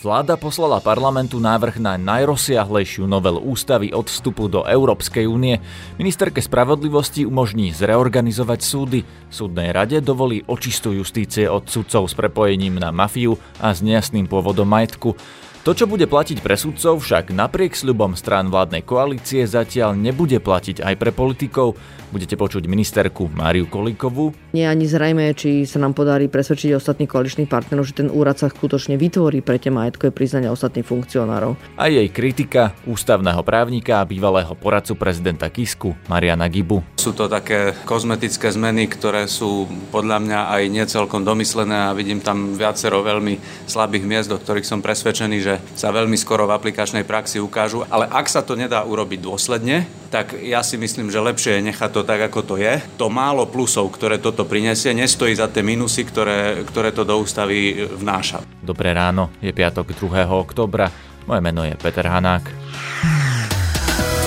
Vláda poslala parlamentu návrh na najrozsiahlejšiu novelu ústavy od vstupu do Európskej únie. Ministerke spravodlivosti umožní zreorganizovať súdy. Súdnej rade dovolí očistú justície od sudcov s prepojením na mafiu a s nejasným pôvodom majetku. To, čo bude platiť pre sudcov, však napriek sľubom strán vládnej koalície zatiaľ nebude platiť aj pre politikov. Budete počuť ministerku Máriu Kolíkovú. Nie ani zrejme, či sa nám podarí presvedčiť ostatných koaličných partnerov, že ten úrad sa skutočne vytvorí pre tie majetkové priznania ostatných funkcionárov. A jej kritika ústavného právnika a bývalého poradcu prezidenta Kisku Mariana Gibu. Sú to také kozmetické zmeny, ktoré sú podľa mňa aj necelkom domyslené a vidím tam viacero veľmi slabých miest, do ktorých som presvedčený, že že sa veľmi skoro v aplikačnej praxi ukážu. Ale ak sa to nedá urobiť dôsledne, tak ja si myslím, že lepšie je nechať to tak, ako to je. To málo plusov, ktoré toto prinesie, nestojí za tie minusy, ktoré, ktoré to do ústavy vnáša. Dobré ráno, je piatok 2. oktobra. Moje meno je Peter Hanák.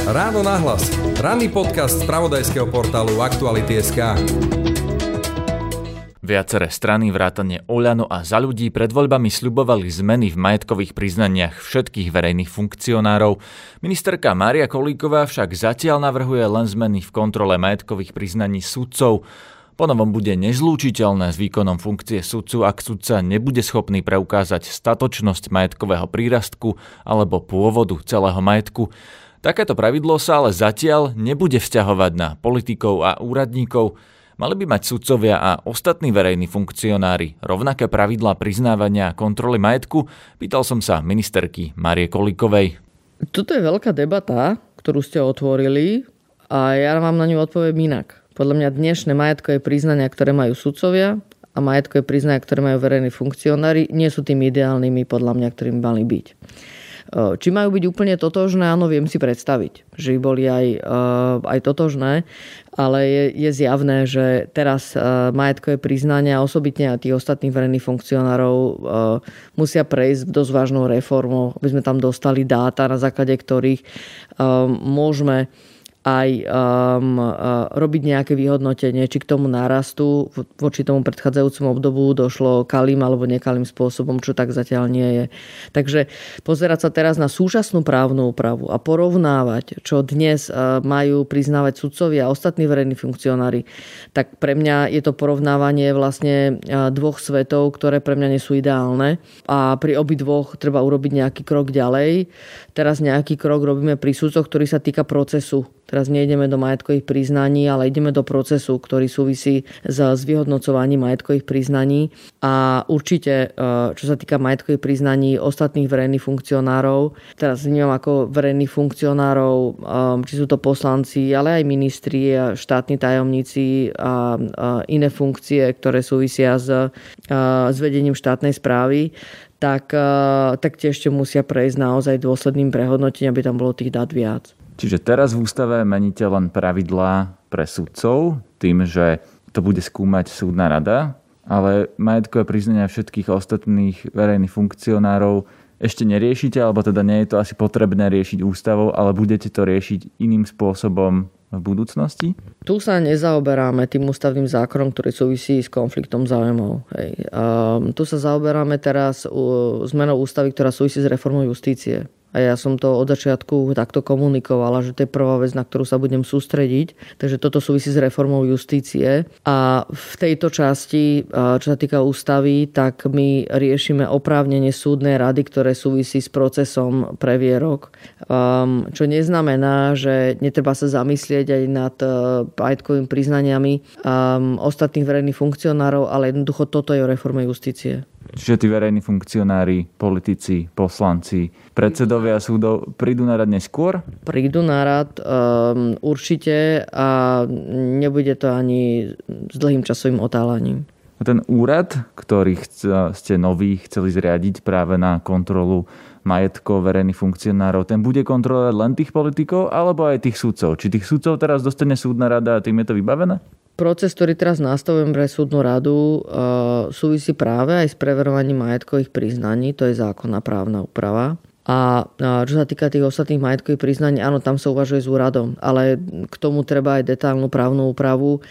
Ráno nahlas. Ranný podcast z pravodajského portálu Aktuality.sk. Viaceré strany vrátane Oľano a za ľudí pred voľbami sľubovali zmeny v majetkových priznaniach všetkých verejných funkcionárov. Ministerka Mária Kolíková však zatiaľ navrhuje len zmeny v kontrole majetkových priznaní sudcov. Ponovom bude nezlúčiteľné s výkonom funkcie sudcu, ak sudca nebude schopný preukázať statočnosť majetkového prírastku alebo pôvodu celého majetku. Takéto pravidlo sa ale zatiaľ nebude vzťahovať na politikov a úradníkov. Mali by mať sudcovia a ostatní verejní funkcionári rovnaké pravidlá priznávania a kontroly majetku? Pýtal som sa ministerky Marie Kolikovej. Toto je veľká debata, ktorú ste otvorili a ja vám na ňu odpoviem inak. Podľa mňa dnešné majetkové priznania, ktoré majú sudcovia a majetkové priznania, ktoré majú verejní funkcionári, nie sú tými ideálnymi podľa mňa, ktorými mali byť. Či majú byť úplne totožné, áno, viem si predstaviť, že boli aj, aj totožné, ale je, je zjavné, že teraz majetkové priznania, osobitne tých ostatných verejných funkcionárov, musia prejsť dosť vážnou reformou, aby sme tam dostali dáta, na základe ktorých môžeme aj um, uh, robiť nejaké vyhodnotenie, či k tomu nárastu voči tomu predchádzajúcemu obdobu došlo kalým alebo nekalým spôsobom, čo tak zatiaľ nie je. Takže pozerať sa teraz na súčasnú právnu úpravu a porovnávať, čo dnes uh, majú priznávať sudcovia a ostatní verejní funkcionári, tak pre mňa je to porovnávanie vlastne uh, dvoch svetov, ktoré pre mňa nie sú ideálne a pri obidvoch treba urobiť nejaký krok ďalej. Teraz nejaký krok robíme pri sudcoch, ktorý sa týka procesu Teraz nejdeme do majetkových priznaní, ale ideme do procesu, ktorý súvisí s, vyhodnocovaním majetkových priznaní. A určite, e, čo sa týka majetkových priznaní ostatných verejných funkcionárov, teraz vnímam ako verejných funkcionárov, e, či sú to poslanci, ale aj ministri, štátni tajomníci a iné funkcie, ktoré súvisia s, e, s vedením štátnej správy, tak, tak tiež ešte musia prejsť naozaj dôsledným prehodnotením, aby tam bolo tých dát viac. Čiže teraz v ústave meníte len pravidlá pre sudcov, tým, že to bude skúmať súdna rada, ale majetkové priznania všetkých ostatných verejných funkcionárov ešte neriešite, alebo teda nie je to asi potrebné riešiť ústavou, ale budete to riešiť iným spôsobom v budúcnosti? Tu sa nezaoberáme tým ústavným zákonom, ktorý súvisí s konfliktom záujmov. Hej. Um, tu sa zaoberáme teraz zmenou ústavy, ktorá súvisí s reformou justície. A ja som to od začiatku takto komunikovala, že to je prvá vec, na ktorú sa budem sústrediť. Takže toto súvisí s reformou justície. A v tejto časti, čo sa týka ústavy, tak my riešime oprávnenie súdnej rady, ktoré súvisí s procesom previerok. Um, čo neznamená, že netreba sa zamyslieť aj nad majetkovými priznaniami um, ostatných verejných funkcionárov, ale jednoducho toto je o reforme justície. Čiže tí verejní funkcionári, politici, poslanci, predsedovia súdov prídu na rad neskôr? Prídu na rad um, určite a nebude to ani s dlhým časovým otálaním. Ten úrad, ktorý ste noví chceli zriadiť práve na kontrolu majetkov verejných funkcionárov, ten bude kontrolovať len tých politikov alebo aj tých sudcov? Či tých sudcov teraz dostane súdna rada a tým je to vybavené? Proces, ktorý teraz nastavujem pre súdnu radu, súvisí práve aj s preverovaním majetkových priznaní, to je zákonná právna úprava. A čo sa týka tých ostatných majetkových priznaní, áno, tam sa uvažuje s úradom, ale k tomu treba aj detálnu právnu úpravu.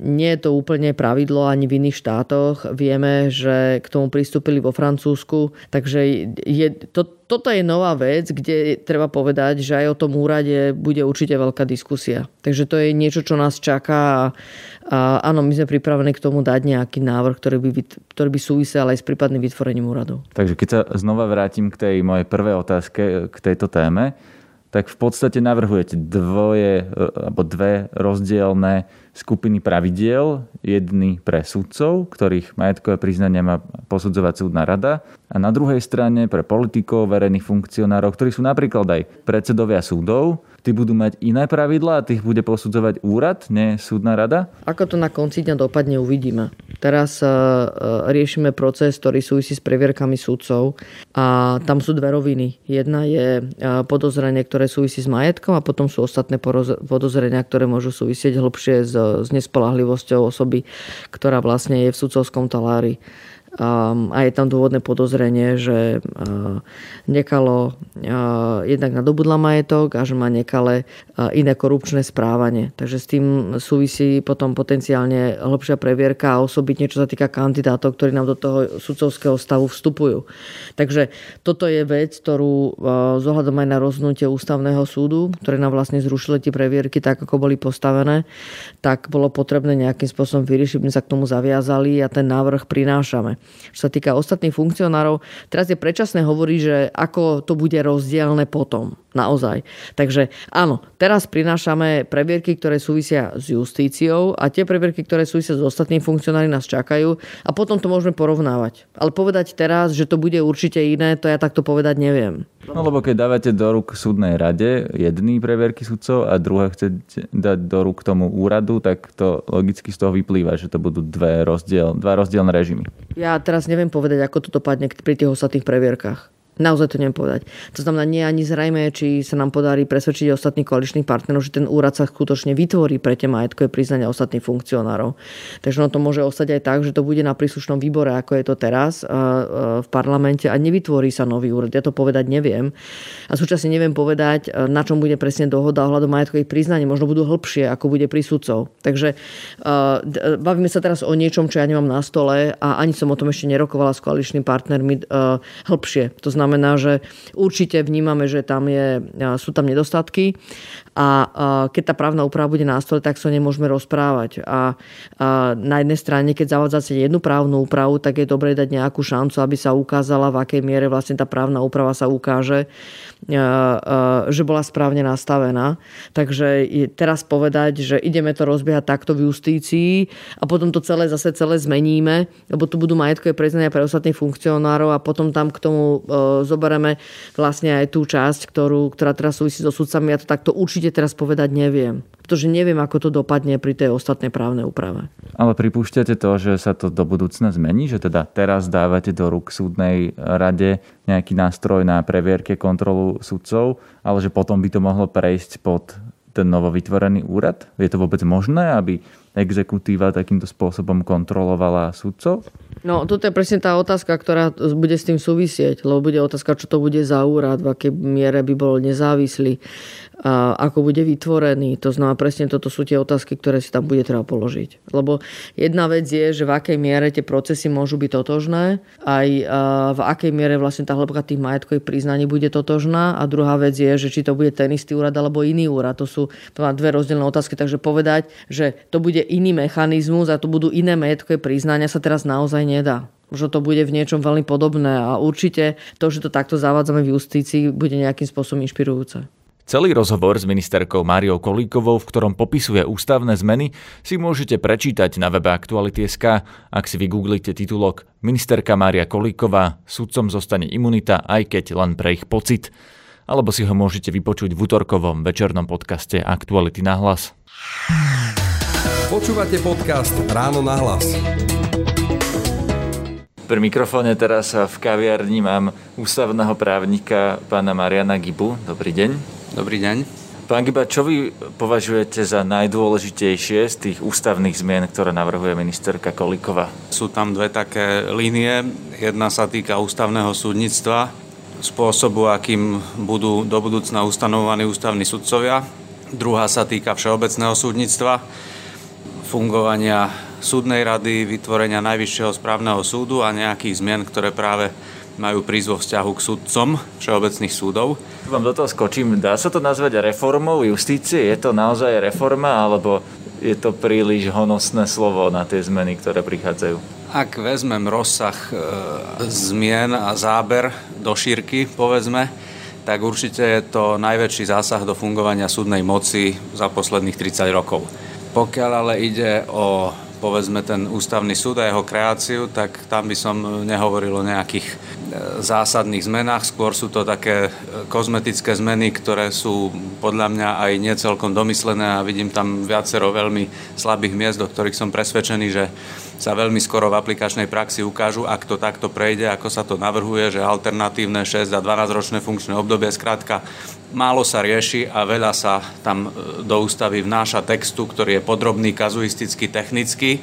Nie je to úplne pravidlo ani v iných štátoch. Vieme, že k tomu pristúpili vo Francúzsku, takže je, to, toto je nová vec, kde treba povedať, že aj o tom úrade bude určite veľká diskusia. Takže to je niečo, čo nás čaká a, áno, my sme pripravení k tomu dať nejaký návrh, ktorý by, ktorý by súvisel aj s prípadným vytvorením úradu. Takže keď sa znova vrátim k tej mojej prvej otázke k tejto téme, tak v podstate navrhujete dvoje, alebo dve rozdielne skupiny pravidiel. Jedný pre sudcov, ktorých majetkové priznania má posudzovať súdna rada. A na druhej strane pre politikov, verejných funkcionárov, ktorí sú napríklad aj predsedovia súdov, tí budú mať iné pravidlá a tých bude posudzovať úrad, nie súdna rada? Ako to na konci dňa dopadne, uvidíme. Teraz uh, riešime proces, ktorý súvisí s previerkami súdcov a tam sú dve roviny. Jedna je uh, podozrenie, ktoré súvisí s majetkom a potom sú ostatné podozrenia, ktoré môžu súvisieť hlbšie s nespolahlivosťou osoby, ktorá vlastne je v sudcovskom talári a je tam dôvodné podozrenie, že nekalo jednak nadobudla majetok a že má nekalé iné korupčné správanie. Takže s tým súvisí potom potenciálne hlbšia previerka a osobitne čo sa týka kandidátov, ktorí nám do toho sudcovského stavu vstupujú. Takže toto je vec, ktorú zohľadom aj na rozhodnutie ústavného súdu, ktoré nám vlastne zrušili tie previerky tak, ako boli postavené, tak bolo potrebné nejakým spôsobom vyriešiť, my sa k tomu zaviazali a ten návrh prinášame. Čo sa týka ostatných funkcionárov, teraz je predčasné hovoriť, že ako to bude rozdielne potom. Naozaj. Takže áno, teraz prinášame previerky, ktoré súvisia s justíciou a tie previerky, ktoré súvisia s ostatnými funkcionári nás čakajú a potom to môžeme porovnávať. Ale povedať teraz, že to bude určite iné, to ja takto povedať neviem. No lebo keď dávate do rúk súdnej rade jedný previerky sudcov a druhé chcete dať do rúk tomu úradu, tak to logicky z toho vyplýva, že to budú dve rozdiel, dva rozdielne režimy. Ja teraz neviem povedať, ako to dopadne pri tých ostatných previerkách. Naozaj to neviem povedať. To znamená, nie ani zrejme, či sa nám podarí presvedčiť ostatných koaličných partnerov, že ten úrad sa skutočne vytvorí pre tie majetkové priznania ostatných funkcionárov. Takže ono to môže ostať aj tak, že to bude na príslušnom výbore, ako je to teraz v parlamente a nevytvorí sa nový úrad. Ja to povedať neviem. A súčasne neviem povedať, na čom bude presne dohoda ohľadom majetkových priznaní. Možno budú hĺbšie, ako bude pri. Takže bavíme sa teraz o niečom, čo ja nemám na stole a ani som o tom ešte nerokovala s koaličnými partnermi hĺbšie. To znamená, znamená, že určite vnímame, že tam je, sú tam nedostatky a keď tá právna úprava bude na stole, tak sa nemôžeme rozprávať. A, na jednej strane, keď zavádzate jednu právnu úpravu, tak je dobré dať nejakú šancu, aby sa ukázala, v akej miere vlastne tá právna úprava sa ukáže, že bola správne nastavená. Takže teraz povedať, že ideme to rozbiehať takto v justícii a potom to celé zase celé zmeníme, lebo tu budú majetkové priznania pre ostatných funkcionárov a potom tam k tomu zoberieme vlastne aj tú časť, ktorú, ktorá teraz súvisí so sudcami. Ja to takto určite teraz povedať neviem. Pretože neviem, ako to dopadne pri tej ostatnej právnej úprave. Ale pripúšťate to, že sa to do budúcna zmení? Že teda teraz dávate do rúk súdnej rade nejaký nástroj na previerke kontrolu sudcov, ale že potom by to mohlo prejsť pod ten novovytvorený úrad? Je to vôbec možné, aby exekutíva takýmto spôsobom kontrolovala sudcov? No, toto je presne tá otázka, ktorá bude s tým súvisieť, lebo bude otázka, čo to bude za úrad, v akej miere by bol nezávislý, a ako bude vytvorený. To znamená, presne toto sú tie otázky, ktoré si tam bude treba položiť. Lebo jedna vec je, že v akej miere tie procesy môžu byť totožné, aj v akej miere vlastne tá hĺbka tých majetkových priznaní bude totožná a druhá vec je, že či to bude ten istý úrad alebo iný úrad. To sú to dve rozdielne otázky, takže povedať, že to bude iný mechanizmus a to budú iné majetkové priznania sa teraz naozaj nedá. Možno to bude v niečom veľmi podobné a určite to, že to takto zavádzame v justícii, bude nejakým spôsobom inšpirujúce. Celý rozhovor s ministerkou Máriou Kolíkovou, v ktorom popisuje ústavné zmeny, si môžete prečítať na webe Aktuality.sk, ak si vygooglite titulok Ministerka Mária Kolíková, sudcom zostane imunita, aj keď len pre ich pocit. Alebo si ho môžete vypočuť v útorkovom večernom podcaste Aktuality na hlas. Počúvate podcast Ráno na hlas. Pri mikrofóne teraz v kaviarni mám ústavného právnika pána Mariana Gibu. Dobrý deň. Dobrý deň. Pán Giba, čo vy považujete za najdôležitejšie z tých ústavných zmien, ktoré navrhuje ministerka Kolíková? Sú tam dve také línie. Jedna sa týka ústavného súdnictva. spôsobu, akým budú do budúcna ustanovovaní ústavní sudcovia. Druhá sa týka všeobecného súdnictva, fungovania súdnej rady, vytvorenia Najvyššieho správneho súdu a nejakých zmien, ktoré práve majú prísť vo vzťahu k súdcom všeobecných súdov. Vám do toho skočím. Dá sa to nazvať reformou justície? Je to naozaj reforma, alebo je to príliš honosné slovo na tie zmeny, ktoré prichádzajú? Ak vezmem rozsah e, zmien a záber do šírky, povedzme, tak určite je to najväčší zásah do fungovania súdnej moci za posledných 30 rokov. Pokiaľ ale ide o povedzme ten ústavný súd a jeho kreáciu, tak tam by som nehovoril o nejakých e, zásadných zmenách. Skôr sú to také e, kozmetické zmeny, ktoré sú podľa mňa aj necelkom domyslené a vidím tam viacero veľmi slabých miest, do ktorých som presvedčený, že sa veľmi skoro v aplikačnej praxi ukážu, ak to takto prejde, ako sa to navrhuje, že alternatívne 6 a 12 ročné funkčné obdobie, skrátka málo sa rieši a veľa sa tam e, do ústavy vnáša textu, ktorý je podrobný, kazuistický, technický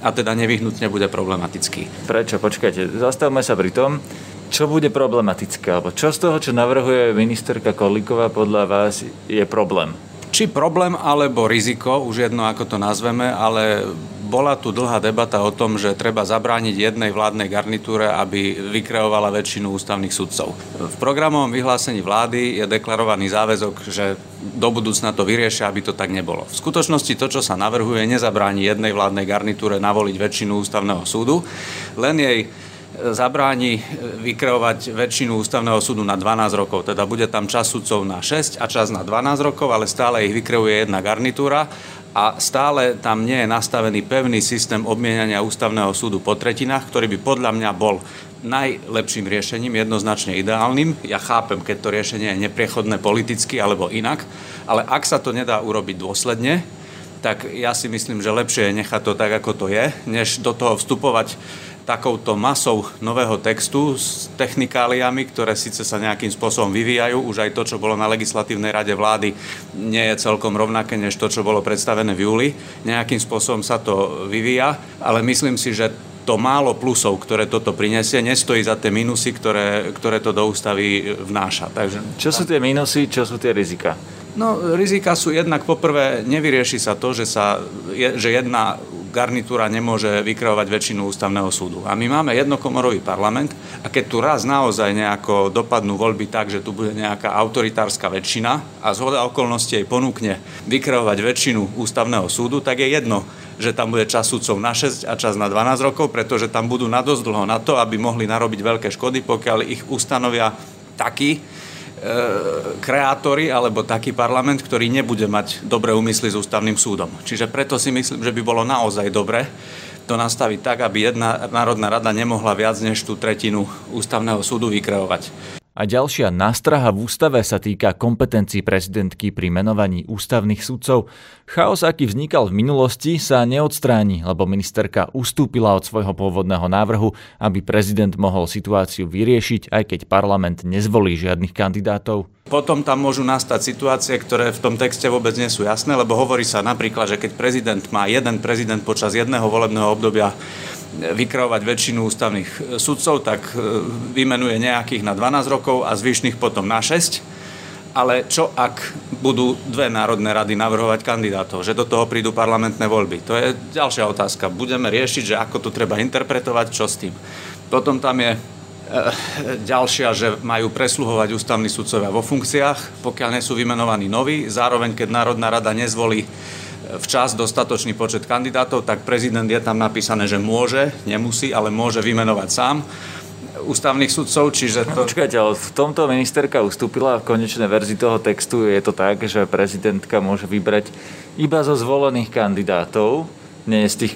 a teda nevyhnutne bude problematický. Prečo? Počkajte, zastavme sa pri tom, čo bude problematické, alebo čo z toho, čo navrhuje ministerka Kolíková podľa vás je problém? Či problém alebo riziko, už jedno ako to nazveme, ale bola tu dlhá debata o tom, že treba zabrániť jednej vládnej garnitúre, aby vykreovala väčšinu ústavných sudcov. V programovom vyhlásení vlády je deklarovaný záväzok, že do budúcna to vyriešia, aby to tak nebolo. V skutočnosti to, čo sa navrhuje, nezabráni jednej vládnej garnitúre navoliť väčšinu ústavného súdu, len jej zabráni vykreovať väčšinu ústavného súdu na 12 rokov. Teda bude tam čas sudcov na 6 a čas na 12 rokov, ale stále ich vykreuje jedna garnitúra a stále tam nie je nastavený pevný systém obmienania ústavného súdu po tretinách, ktorý by podľa mňa bol najlepším riešením, jednoznačne ideálnym. Ja chápem, keď to riešenie je nepriechodné politicky alebo inak, ale ak sa to nedá urobiť dôsledne, tak ja si myslím, že lepšie je nechať to tak, ako to je, než do toho vstupovať takouto masou nového textu s technikáliami, ktoré síce sa nejakým spôsobom vyvíjajú. Už aj to, čo bolo na legislatívnej rade vlády, nie je celkom rovnaké, než to, čo bolo predstavené v júli. Nejakým spôsobom sa to vyvíja, ale myslím si, že to málo plusov, ktoré toto prinesie, nestojí za tie minusy, ktoré, ktoré to do ústavy vnáša. Takže... Čo sú tie minusy, čo sú tie rizika? No, rizika sú jednak poprvé, nevyrieši sa to, že, sa, že jedna garnitúra nemôže vykreovať väčšinu ústavného súdu. A my máme jednokomorový parlament a keď tu raz naozaj nejako dopadnú voľby tak, že tu bude nejaká autoritárska väčšina a zhoda okolností jej ponúkne vykreovať väčšinu ústavného súdu, tak je jedno, že tam bude čas súdcov na 6 a čas na 12 rokov, pretože tam budú na dosť dlho na to, aby mohli narobiť veľké škody, pokiaľ ich ustanovia takí, E, kreátori alebo taký parlament, ktorý nebude mať dobré úmysly s ústavným súdom. Čiže preto si myslím, že by bolo naozaj dobre to nastaviť tak, aby jedna Národná rada nemohla viac než tú tretinu ústavného súdu vykreovať. A ďalšia nástraha v ústave sa týka kompetencií prezidentky pri menovaní ústavných sudcov. Chaos, aký vznikal v minulosti, sa neodstráni, lebo ministerka ustúpila od svojho pôvodného návrhu, aby prezident mohol situáciu vyriešiť, aj keď parlament nezvolí žiadnych kandidátov. Potom tam môžu nastať situácie, ktoré v tom texte vôbec nie sú jasné, lebo hovorí sa napríklad, že keď prezident má jeden prezident počas jedného volebného obdobia vykreovať väčšinu ústavných e, sudcov, tak e, vymenuje nejakých na 12 rokov a zvyšných potom na 6. Ale čo ak budú dve národné rady navrhovať kandidátov, že do toho prídu parlamentné voľby? To je ďalšia otázka. Budeme riešiť, že ako to treba interpretovať, čo s tým. Potom tam je e, ďalšia, že majú presluhovať ústavní sudcovia vo funkciách, pokiaľ nie sú vymenovaní noví. Zároveň, keď Národná rada nezvolí včas dostatočný počet kandidátov, tak prezident je tam napísané, že môže, nemusí, ale môže vymenovať sám ústavných sudcov, čiže to... Počkajte, ale v tomto ministerka ustúpila v konečnej verzii toho textu. Je to tak, že prezidentka môže vybrať iba zo zvolených kandidátov, nie z tých,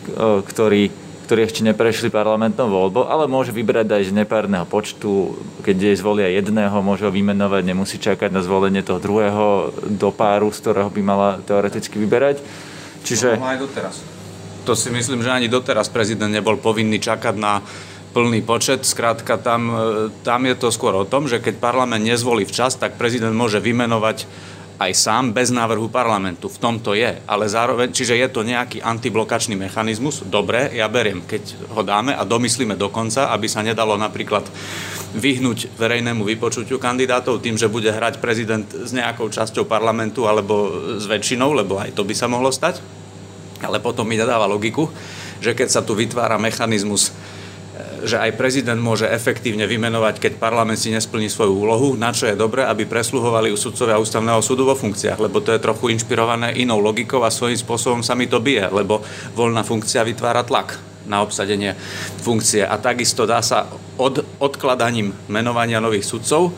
ktorí, ktorí ešte neprešli parlamentnou voľbou, ale môže vybrať aj z nepárneho počtu. Keď jej zvolia jedného, môže ho vymenovať, nemusí čakať na zvolenie toho druhého do páru, z ktorého by mala teoreticky vyberať. Čiže... No, aj doteraz. To si myslím, že ani doteraz prezident nebol povinný čakať na plný počet. Skrátka, tam, e, tam je to skôr o tom, že keď parlament nezvolí včas, tak prezident môže vymenovať aj sám bez návrhu parlamentu. V tomto je. Ale zároveň, čiže je to nejaký antiblokačný mechanizmus. Dobre, ja beriem, keď ho dáme a domyslíme dokonca, aby sa nedalo napríklad vyhnúť verejnému vypočutiu kandidátov tým, že bude hrať prezident s nejakou časťou parlamentu alebo s väčšinou, lebo aj to by sa mohlo stať. Ale potom mi nedáva logiku, že keď sa tu vytvára mechanizmus že aj prezident môže efektívne vymenovať, keď parlament si nesplní svoju úlohu, na čo je dobré, aby presluhovali u sudcovia ústavného súdu vo funkciách, lebo to je trochu inšpirované inou logikou a svojím spôsobom sa mi to bije, lebo voľná funkcia vytvára tlak na obsadenie funkcie. A takisto dá sa od, odkladaním menovania nových sudcov e,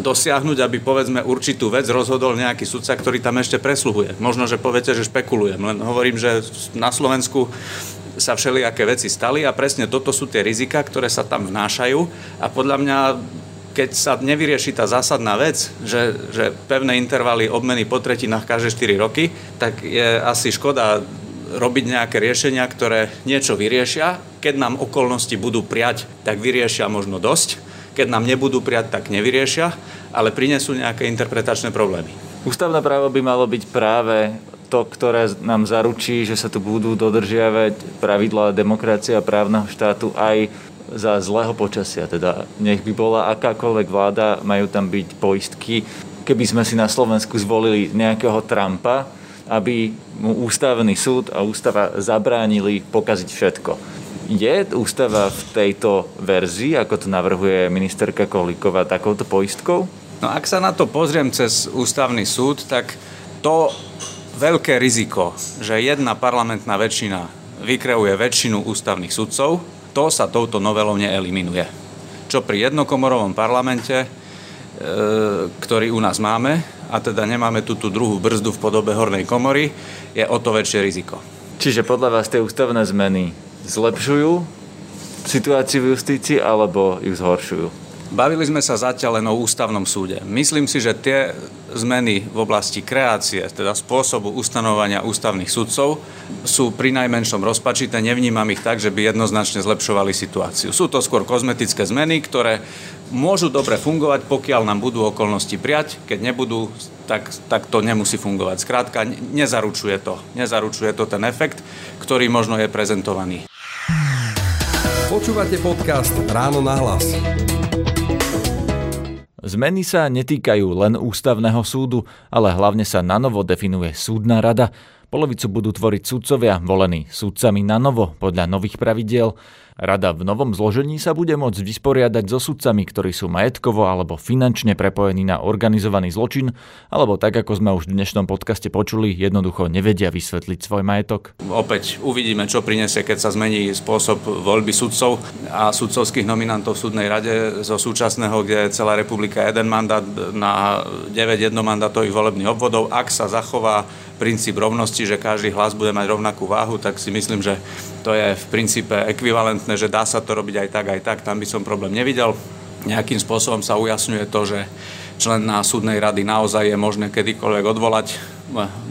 dosiahnuť, aby povedzme určitú vec rozhodol nejaký sudca, ktorý tam ešte presluhuje. Možno, že poviete, že špekulujem, len hovorím, že na Slovensku sa všelijaké veci stali a presne toto sú tie rizika, ktoré sa tam vnášajú a podľa mňa keď sa nevyrieši tá zásadná vec, že, že pevné intervaly obmeny po tretinách každé 4 roky, tak je asi škoda robiť nejaké riešenia, ktoré niečo vyriešia. Keď nám okolnosti budú priať, tak vyriešia možno dosť. Keď nám nebudú priať, tak nevyriešia, ale prinesú nejaké interpretačné problémy. Ústavné právo by malo byť práve to, ktoré nám zaručí, že sa tu budú dodržiavať pravidlá demokracie a právneho štátu aj za zlého počasia. Teda nech by bola akákoľvek vláda, majú tam byť poistky. Keby sme si na Slovensku zvolili nejakého Trumpa, aby mu ústavný súd a ústava zabránili pokaziť všetko. Je ústava v tejto verzii, ako to navrhuje ministerka Kolíková, takouto poistkou? No ak sa na to pozriem cez ústavný súd, tak to veľké riziko, že jedna parlamentná väčšina vykreuje väčšinu ústavných sudcov, to sa touto novelou neeliminuje. Čo pri jednokomorovom parlamente, e, ktorý u nás máme, a teda nemáme tu tú druhú brzdu v podobe hornej komory, je o to väčšie riziko. Čiže podľa vás tie ústavné zmeny zlepšujú situáciu v justícii alebo ju zhoršujú? Bavili sme sa zatiaľ len o ústavnom súde. Myslím si, že tie zmeny v oblasti kreácie, teda spôsobu ustanovania ústavných sudcov, sú pri najmenšom rozpačité. Nevnímam ich tak, že by jednoznačne zlepšovali situáciu. Sú to skôr kozmetické zmeny, ktoré môžu dobre fungovať, pokiaľ nám budú okolnosti prijať. Keď nebudú, tak, tak to nemusí fungovať. Skrátka, nezaručuje to. Nezaručuje to ten efekt, ktorý možno je prezentovaný. Počúvate podcast Ráno na hlas. Zmeny sa netýkajú len ústavného súdu, ale hlavne sa na novo definuje súdna rada. Polovicu budú tvoriť sudcovia, volení sudcami na novo podľa nových pravidiel. Rada v novom zložení sa bude môcť vysporiadať so sudcami, ktorí sú majetkovo alebo finančne prepojení na organizovaný zločin, alebo tak, ako sme už v dnešnom podcaste počuli, jednoducho nevedia vysvetliť svoj majetok. Opäť uvidíme, čo prinesie, keď sa zmení spôsob voľby sudcov a sudcovských nominantov v súdnej rade zo súčasného, kde je celá republika jeden mandát na 9 jednomandátových volebných obvodov. Ak sa zachová princíp rovnosti, že každý hlas bude mať rovnakú váhu, tak si myslím, že to je v princípe ekvivalentné, že dá sa to robiť aj tak, aj tak. Tam by som problém nevidel. Nejakým spôsobom sa ujasňuje to, že člen na súdnej rady naozaj je možné kedykoľvek odvolať.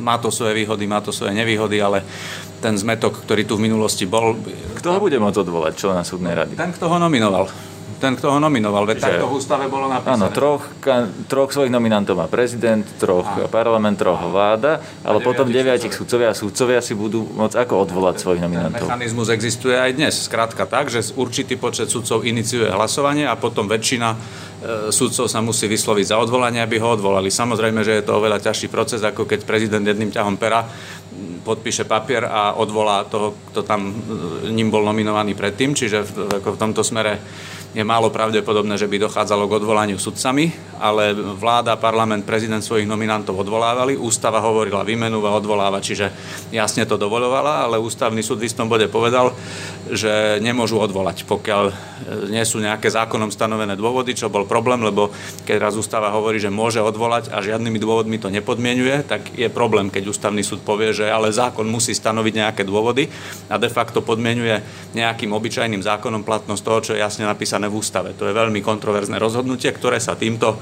Má to svoje výhody, má to svoje nevýhody, ale ten zmetok, ktorý tu v minulosti bol... Kto ho bude môcť odvolať, člena súdnej rady? Ten, kto ho nominoval ten, kto ho nominoval. Veď takto v ústave bolo napísané. Áno, troch, troch svojich nominantov má prezident, troch a. parlament, troch vláda, ale a potom deviatich sudcovia a sudcovia si budú môcť ako odvolať svojich nominantov. Ten mechanizmus existuje aj dnes. Skrátka tak, že určitý počet sudcov iniciuje hlasovanie a potom väčšina e, sudcov sa musí vysloviť za odvolanie, aby ho odvolali. Samozrejme, že je to oveľa ťažší proces, ako keď prezident jedným ťahom pera podpíše papier a odvolá toho, kto tam e, ním bol nominovaný predtým. Čiže v, v tomto smere je málo pravdepodobné, že by dochádzalo k odvolaniu sudcami, ale vláda, parlament, prezident svojich nominantov odvolávali, ústava hovorila vymenúva, odvoláva, čiže jasne to dovolovala, ale ústavný súd v istom bode povedal, že nemôžu odvolať, pokiaľ e, nie sú nejaké zákonom stanovené dôvody, čo bol problém, lebo keď raz ústava hovorí, že môže odvolať a žiadnymi dôvodmi to nepodmienuje, tak je problém, keď ústavný súd povie, že ale zákon musí stanoviť nejaké dôvody a de facto podmienuje nejakým obyčajným zákonom platnosť toho, čo je jasne napísané v ústave. To je veľmi kontroverzné rozhodnutie, ktoré sa týmto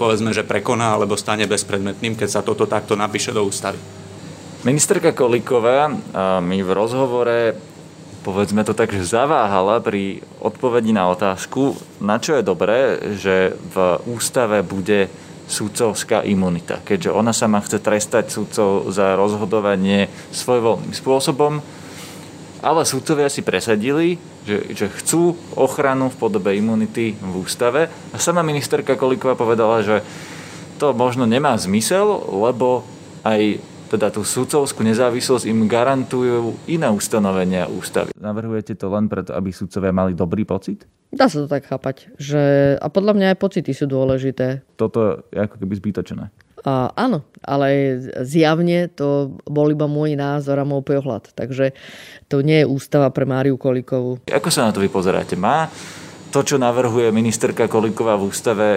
povedzme, že prekoná alebo stane bezpredmetným, keď sa toto takto napíše do ústavy. Ministerka Kolíková mi v rozhovore povedzme to tak, že zaváhala pri odpovedi na otázku, na čo je dobré, že v ústave bude sudcovská imunita, keďže ona sa má chce trestať sudcov za rozhodovanie svojvoľným spôsobom, ale sudcovia si presadili, že, že chcú ochranu v podobe imunity v ústave a sama ministerka Kolíková povedala, že to možno nemá zmysel, lebo aj teda tú sudcovskú nezávislosť im garantujú iné ustanovenia ústavy. Navrhujete to len preto, aby sudcovia mali dobrý pocit? Dá sa to tak chápať. Že, a podľa mňa aj pocity sú dôležité. Toto je ako keby zbytočné. A, áno, ale zjavne to bol iba môj názor a môj pohľad. Takže to nie je ústava pre Máriu Kolíkovú. Ako sa na to vy pozeráte? Má to, čo navrhuje ministerka Kolíková v ústave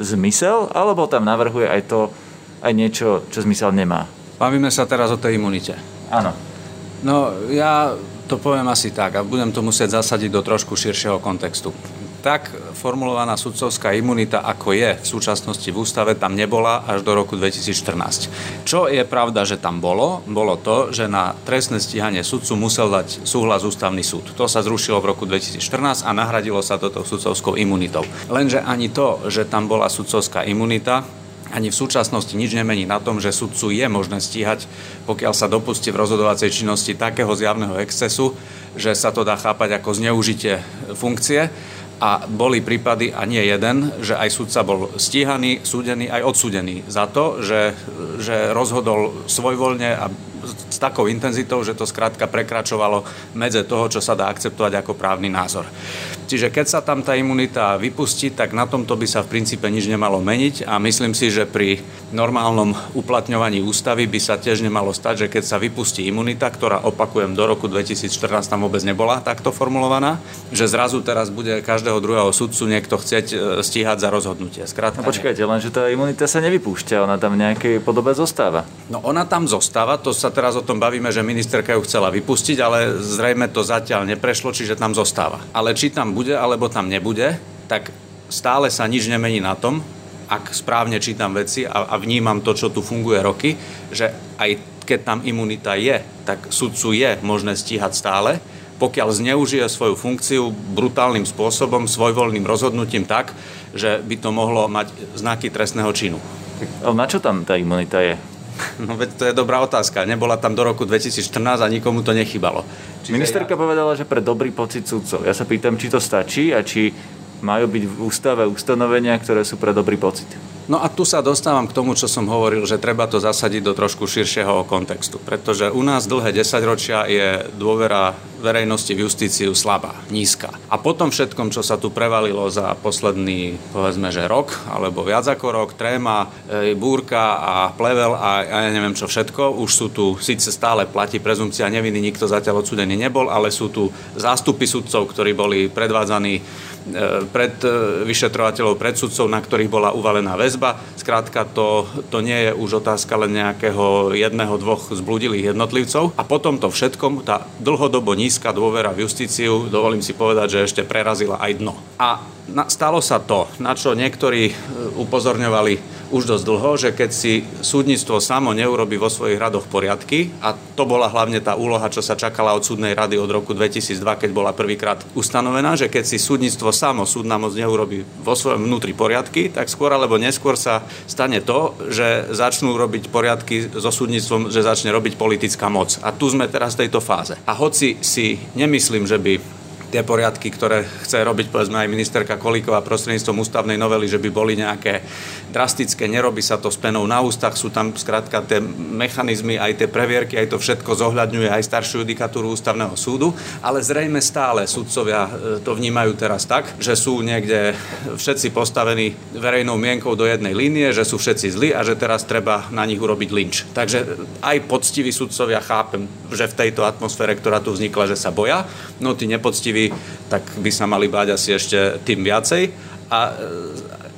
zmysel? Alebo tam navrhuje aj to, aj niečo, čo zmysel nemá? Bavíme sa teraz o tej imunite. Áno. No, ja to poviem asi tak a budem to musieť zasadiť do trošku širšieho kontextu. Tak formulovaná sudcovská imunita, ako je v súčasnosti v ústave, tam nebola až do roku 2014. Čo je pravda, že tam bolo, bolo to, že na trestné stíhanie sudcu musel dať súhlas ústavný súd. To sa zrušilo v roku 2014 a nahradilo sa toto sudcovskou imunitou. Lenže ani to, že tam bola sudcovská imunita, ani v súčasnosti nič nemení na tom, že sudcu je možné stíhať, pokiaľ sa dopustí v rozhodovacej činnosti takého zjavného excesu, že sa to dá chápať ako zneužitie funkcie. A boli prípady, a nie jeden, že aj sudca bol stíhaný, súdený, aj odsúdený za to, že, že rozhodol svojvoľne a s takou intenzitou, že to skrátka prekračovalo medze toho, čo sa dá akceptovať ako právny názor. Čiže keď sa tam tá imunita vypustí, tak na tomto by sa v princípe nič nemalo meniť a myslím si, že pri normálnom uplatňovaní ústavy by sa tiež nemalo stať, že keď sa vypustí imunita, ktorá opakujem do roku 2014 tam vôbec nebola takto formulovaná, že zrazu teraz bude každého druhého sudcu niekto chcieť e, stíhať za rozhodnutie. Skrátka, no počkajte, len že tá imunita sa nevypúšťa, ona tam v nejakej podobe zostáva. No ona tam zostáva, to sa teraz o tom bavíme, že ministerka ju chcela vypustiť, ale zrejme to zatiaľ neprešlo, čiže tam zostáva. Ale či tam bude alebo tam nebude, tak stále sa nič nemení na tom, ak správne čítam veci a, a vnímam to, čo tu funguje roky, že aj keď tam imunita je, tak sudcu je možné stíhať stále, pokiaľ zneužije svoju funkciu brutálnym spôsobom, svojvoľným rozhodnutím tak, že by to mohlo mať znaky trestného činu. Na čo tam tá imunita je? No veď to je dobrá otázka. Nebola tam do roku 2014 a nikomu to nechybalo. Čiže Ministerka ja... povedala, že pre dobrý pocit sudcov. Ja sa pýtam, či to stačí a či majú byť v ústave ustanovenia, ktoré sú pre dobrý pocit. No a tu sa dostávam k tomu, čo som hovoril, že treba to zasadiť do trošku širšieho kontextu. Pretože u nás dlhé desaťročia je dôvera verejnosti v justíciu slabá, nízka. A potom všetkom, čo sa tu prevalilo za posledný, povedzme, že rok, alebo viac ako rok, tréma, e, búrka a plevel a ja neviem čo všetko, už sú tu, síce stále platí prezumcia neviny, nikto zatiaľ odsudený nebol, ale sú tu zástupy sudcov, ktorí boli predvádzaní pred e, vyšetrovateľov, pred sudcov, na ktorých bola uvalená väzba. Skrátka, to, to nie je už otázka len nejakého jedného, dvoch zbludilých jednotlivcov. A potom to všetkom, tá dlhodobo nízka dôvera v justíciu, dovolím si povedať, že ešte prerazila aj dno. A stalo sa to, na čo niektorí e, upozorňovali už dosť dlho, že keď si súdnictvo samo neurobi vo svojich radoch poriadky, a to bola hlavne tá úloha, čo sa čakala od súdnej rady od roku 2002, keď bola prvýkrát ustanovená, že keď si súdnictvo samo, súdna moc neurobi vo svojom vnútri poriadky, tak skôr alebo neskôr sa stane to, že začnú robiť poriadky so súdnictvom, že začne robiť politická moc. A tu sme teraz v tejto fáze. A hoci si nemyslím, že by tie poriadky, ktoré chce robiť povedzme aj ministerka Kolíková prostredníctvom ústavnej novely, že by boli nejaké drastické, nerobí sa to s penou na ústach, sú tam skrátka tie mechanizmy, aj tie previerky, aj to všetko zohľadňuje aj staršiu judikatúru ústavného súdu, ale zrejme stále sudcovia e, to vnímajú teraz tak, že sú niekde všetci postavení verejnou mienkou do jednej línie, že sú všetci zlí a že teraz treba na nich urobiť lynč. Takže aj poctiví sudcovia chápem, že v tejto atmosfére, ktorá tu vznikla, že sa boja, no tí nepoctiví tak by sa mali báť asi ešte tým viacej. A e,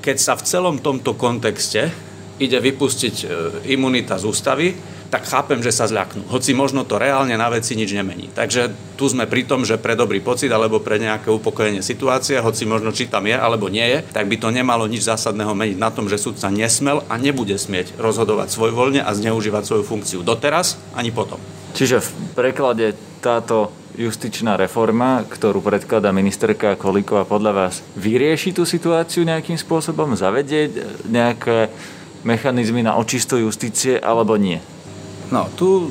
keď sa v celom tomto kontexte ide vypustiť e, imunita z ústavy, tak chápem, že sa zľaknú. Hoci možno to reálne na veci nič nemení. Takže tu sme pri tom, že pre dobrý pocit alebo pre nejaké upokojenie situácie, hoci možno či tam je alebo nie je, tak by to nemalo nič zásadného meniť na tom, že sudca nesmel a nebude smieť rozhodovať svojvoľne a zneužívať svoju funkciu doteraz ani potom. Čiže v preklade táto justičná reforma, ktorú predkladá ministerka Kolíková podľa vás vyrieši tú situáciu nejakým spôsobom, zavedieť nejaké mechanizmy na očistu justície alebo nie? No, tu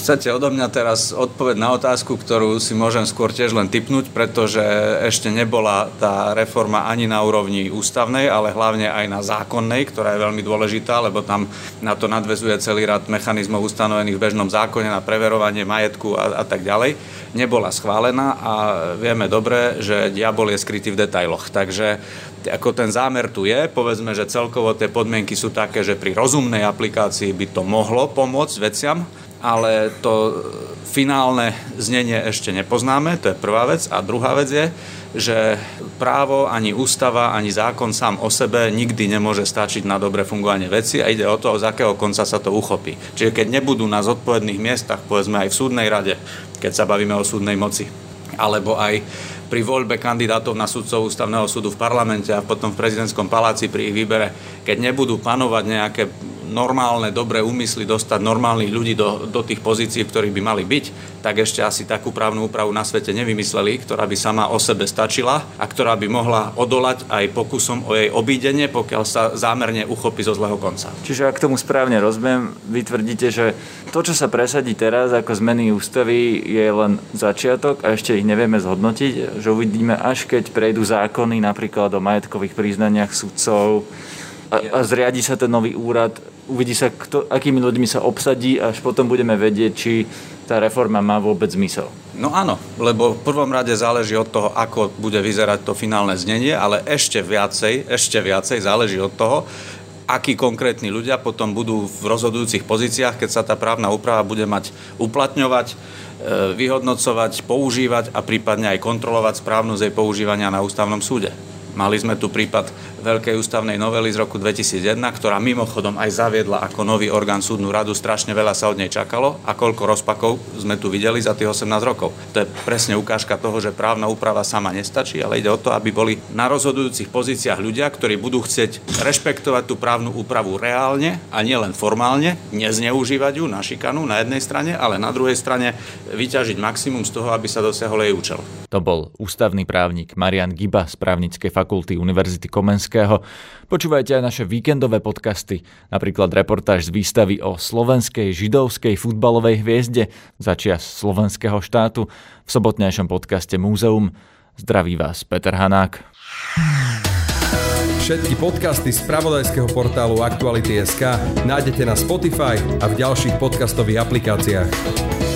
chcete odo mňa teraz odpoveď na otázku, ktorú si môžem skôr tiež len typnúť, pretože ešte nebola tá reforma ani na úrovni ústavnej, ale hlavne aj na zákonnej, ktorá je veľmi dôležitá, lebo tam na to nadvezuje celý rad mechanizmov ustanovených v bežnom zákone na preverovanie majetku a, a tak ďalej. Nebola schválená a vieme dobre, že diabol je skrytý v detailoch. Takže ako ten zámer tu je, povedzme, že celkovo tie podmienky sú také, že pri rozumnej aplikácii by to mohlo pomôcť veciam, ale to finálne znenie ešte nepoznáme, to je prvá vec. A druhá vec je, že právo, ani ústava, ani zákon sám o sebe nikdy nemôže stačiť na dobre fungovanie veci a ide o to, z akého konca sa to uchopí. Čiže keď nebudú na zodpovedných miestach, povedzme aj v súdnej rade, keď sa bavíme o súdnej moci, alebo aj pri voľbe kandidátov na sudcov ústavného súdu v parlamente a potom v prezidentskom paláci pri ich výbere, keď nebudú panovať nejaké normálne, dobré úmysly dostať normálnych ľudí do, do tých pozícií, v ktorých by mali byť, tak ešte asi takú právnu úpravu na svete nevymysleli, ktorá by sama o sebe stačila a ktorá by mohla odolať aj pokusom o jej obídenie, pokiaľ sa zámerne uchopí zo zlého konca. Čiže ak tomu správne rozumiem, vy tvrdíte, že to, čo sa presadí teraz ako zmeny ústavy, je len začiatok a ešte ich nevieme zhodnotiť, že uvidíme až keď prejdú zákony napríklad o majetkových priznaniach sudcov, a, a zriadi sa ten nový úrad, uvidí sa, kto, akými ľuďmi sa obsadí, až potom budeme vedieť, či tá reforma má vôbec zmysel. No áno, lebo v prvom rade záleží od toho, ako bude vyzerať to finálne znenie, ale ešte viacej, ešte viacej záleží od toho, akí konkrétni ľudia potom budú v rozhodujúcich pozíciách, keď sa tá právna úprava bude mať uplatňovať, e, vyhodnocovať, používať a prípadne aj kontrolovať správnosť jej používania na ústavnom súde. Mali sme tu prípad veľkej ústavnej novely z roku 2001, ktorá mimochodom aj zaviedla ako nový orgán súdnu radu. Strašne veľa sa od nej čakalo a koľko rozpakov sme tu videli za tých 18 rokov. To je presne ukážka toho, že právna úprava sama nestačí, ale ide o to, aby boli na rozhodujúcich pozíciách ľudia, ktorí budú chcieť rešpektovať tú právnu úpravu reálne a nielen formálne, nezneužívať ju na šikanu na jednej strane, ale na druhej strane vyťažiť maximum z toho, aby sa dosiahol jej účel. To bol ústavný právnik Marian Giba z právnickej fakulty Univerzity Komenského. Počúvajte aj naše víkendové podcasty, napríklad reportáž z výstavy o slovenskej židovskej futbalovej hviezde za čias slovenského štátu v sobotnejšom podcaste Múzeum. Zdraví vás Peter Hanák. Všetky podcasty z pravodajského portálu Aktuality.sk nájdete na Spotify a v ďalších podcastových aplikáciách.